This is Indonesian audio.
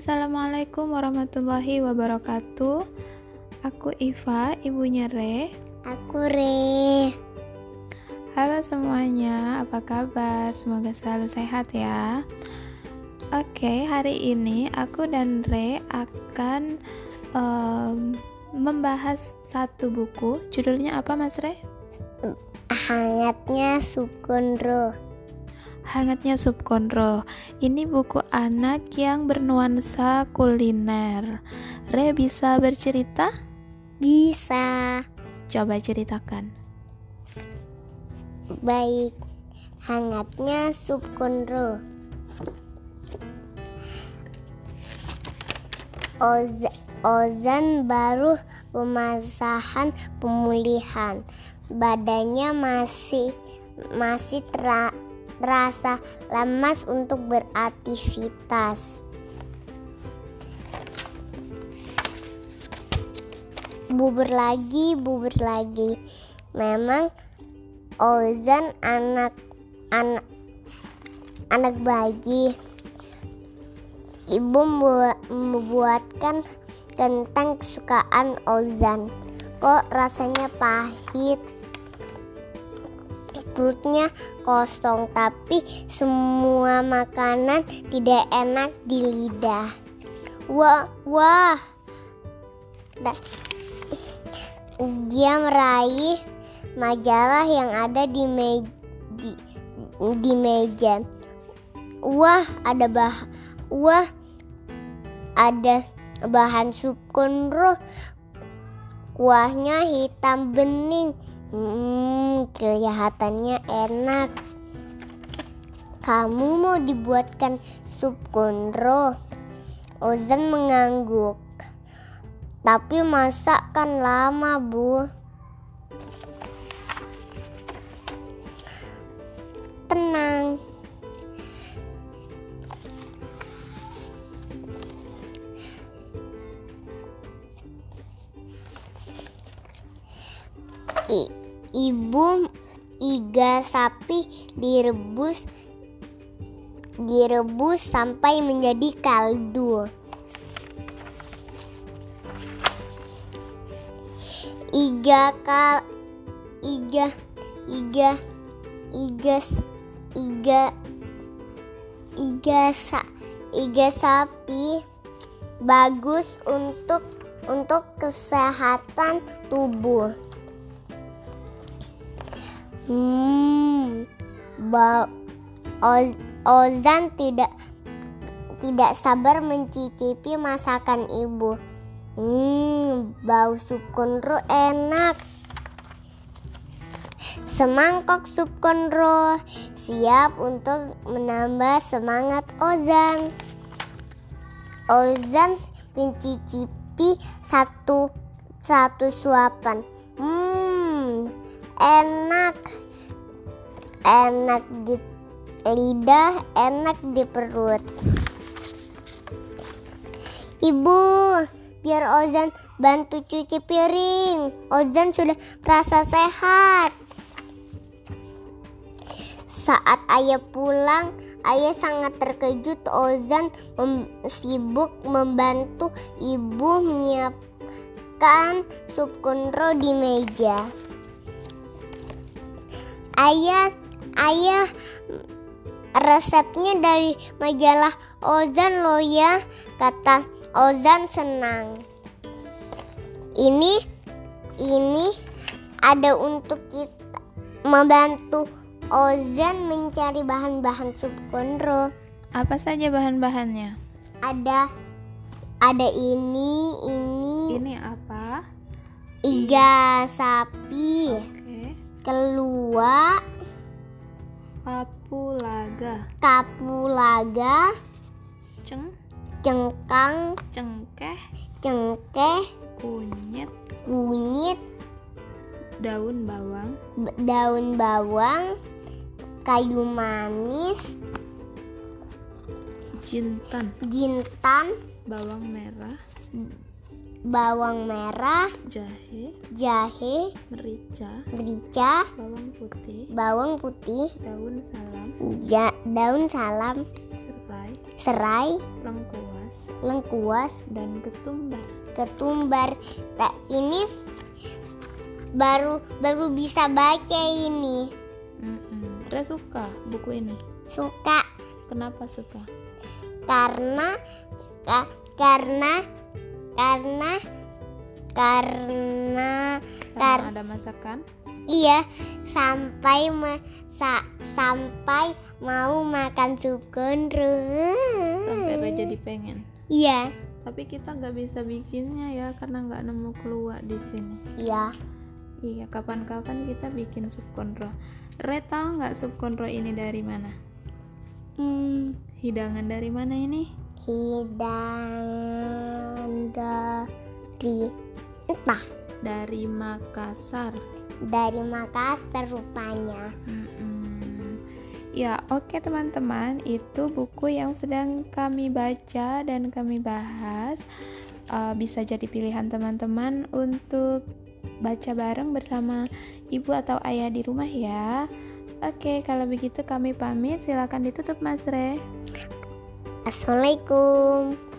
Assalamualaikum warahmatullahi wabarakatuh. Aku Iva, ibunya Re. Aku Re. Halo semuanya, apa kabar? Semoga selalu sehat ya. Oke, hari ini aku dan Re akan um, membahas satu buku. Judulnya apa, Mas Re? Hangatnya Subkondro. Hangatnya Subkondro. Ini buku anak yang bernuansa kuliner. Re bisa bercerita? Bisa. Coba ceritakan. Baik. Hangatnya Subkondro. Oz Ozan baru pemasahan pemulihan. Badannya masih masih ter terasa lemas untuk beraktivitas. Bubur lagi, bubur lagi. Memang Ozan anak anak anak bayi. Ibu membuatkan tentang kesukaan Ozan. Kok rasanya pahit? Perutnya kosong tapi semua makanan tidak enak di lidah. Wah, wah. Dia meraih majalah yang ada di, me di, di meja. Wah, ada bah wah ada bahan sup konro. Kuahnya hitam bening. Hmm, kelihatannya enak. Kamu mau dibuatkan sup kondro? Ozan mengangguk. Tapi masak kan lama, Bu. Tenang. I ibu iga sapi direbus direbus sampai menjadi kaldu. Iga kal iga iga iga iga iga sa iga sapi bagus untuk untuk kesehatan tubuh. Hmm, ba Oz Ozan tidak tidak sabar mencicipi masakan ibu. Hmm, bau sup konro enak. Semangkok sup konro siap untuk menambah semangat Ozan. Ozan mencicipi satu satu suapan. Hmm, enak. Enak di lidah enak di perut. Ibu biar Ozan bantu cuci piring. Ozan sudah merasa sehat. Saat ayah pulang ayah sangat terkejut. Ozan mem sibuk membantu ibu menyiapkan sup kondro di meja Ayah, ayah, resepnya dari majalah Ozan lo ya, kata Ozan senang. Ini, ini ada untuk kita membantu Ozan mencari bahan-bahan sup kondro. Apa saja bahan-bahannya? Ada, ada ini, ini. Ini apa? Iga sapi. Keluar kapulaga. Kapulaga. Ceng. Cengkang. Cengkeh. Cengkeh. Kunyit. Kunyit. Daun bawang. Daun bawang. Kayu manis. Jintan. Jintan. Bawang merah bawang merah, jahe, jahe, merica, merica, bawang putih, bawang putih, daun salam, ja- daun salam, serai, serai, lengkuas, lengkuas, dan ketumbar. ketumbar. Tak ini baru baru bisa baca ini. Mm-mm. Re suka buku ini. Suka Kenapa suka? karena ka- karena karena karena Karena Kar- ada masakan. iya sampai ma- sa- sampai mau makan sup kondro. Sampai Re jadi pengen. Iya, Tapi kita nggak bisa bikinnya ya karena nggak nemu keluar di sini. iya. Iya, kapan-kapan kita bikin sup konro. Re tahu nggak sup konro ini dari mana? Hmm, Hidangan dari mana ini? hidangan dari entah Dari Makassar. dari Makassar rupanya. Mm-mm. Ya, oke teman-teman, itu buku yang sedang kami baca dan kami bahas. Uh, bisa jadi pilihan teman-teman untuk baca bareng bersama ibu atau ayah di rumah ya. Oke, kalau begitu kami pamit. Silakan ditutup Mas Re. Assalamualaikum.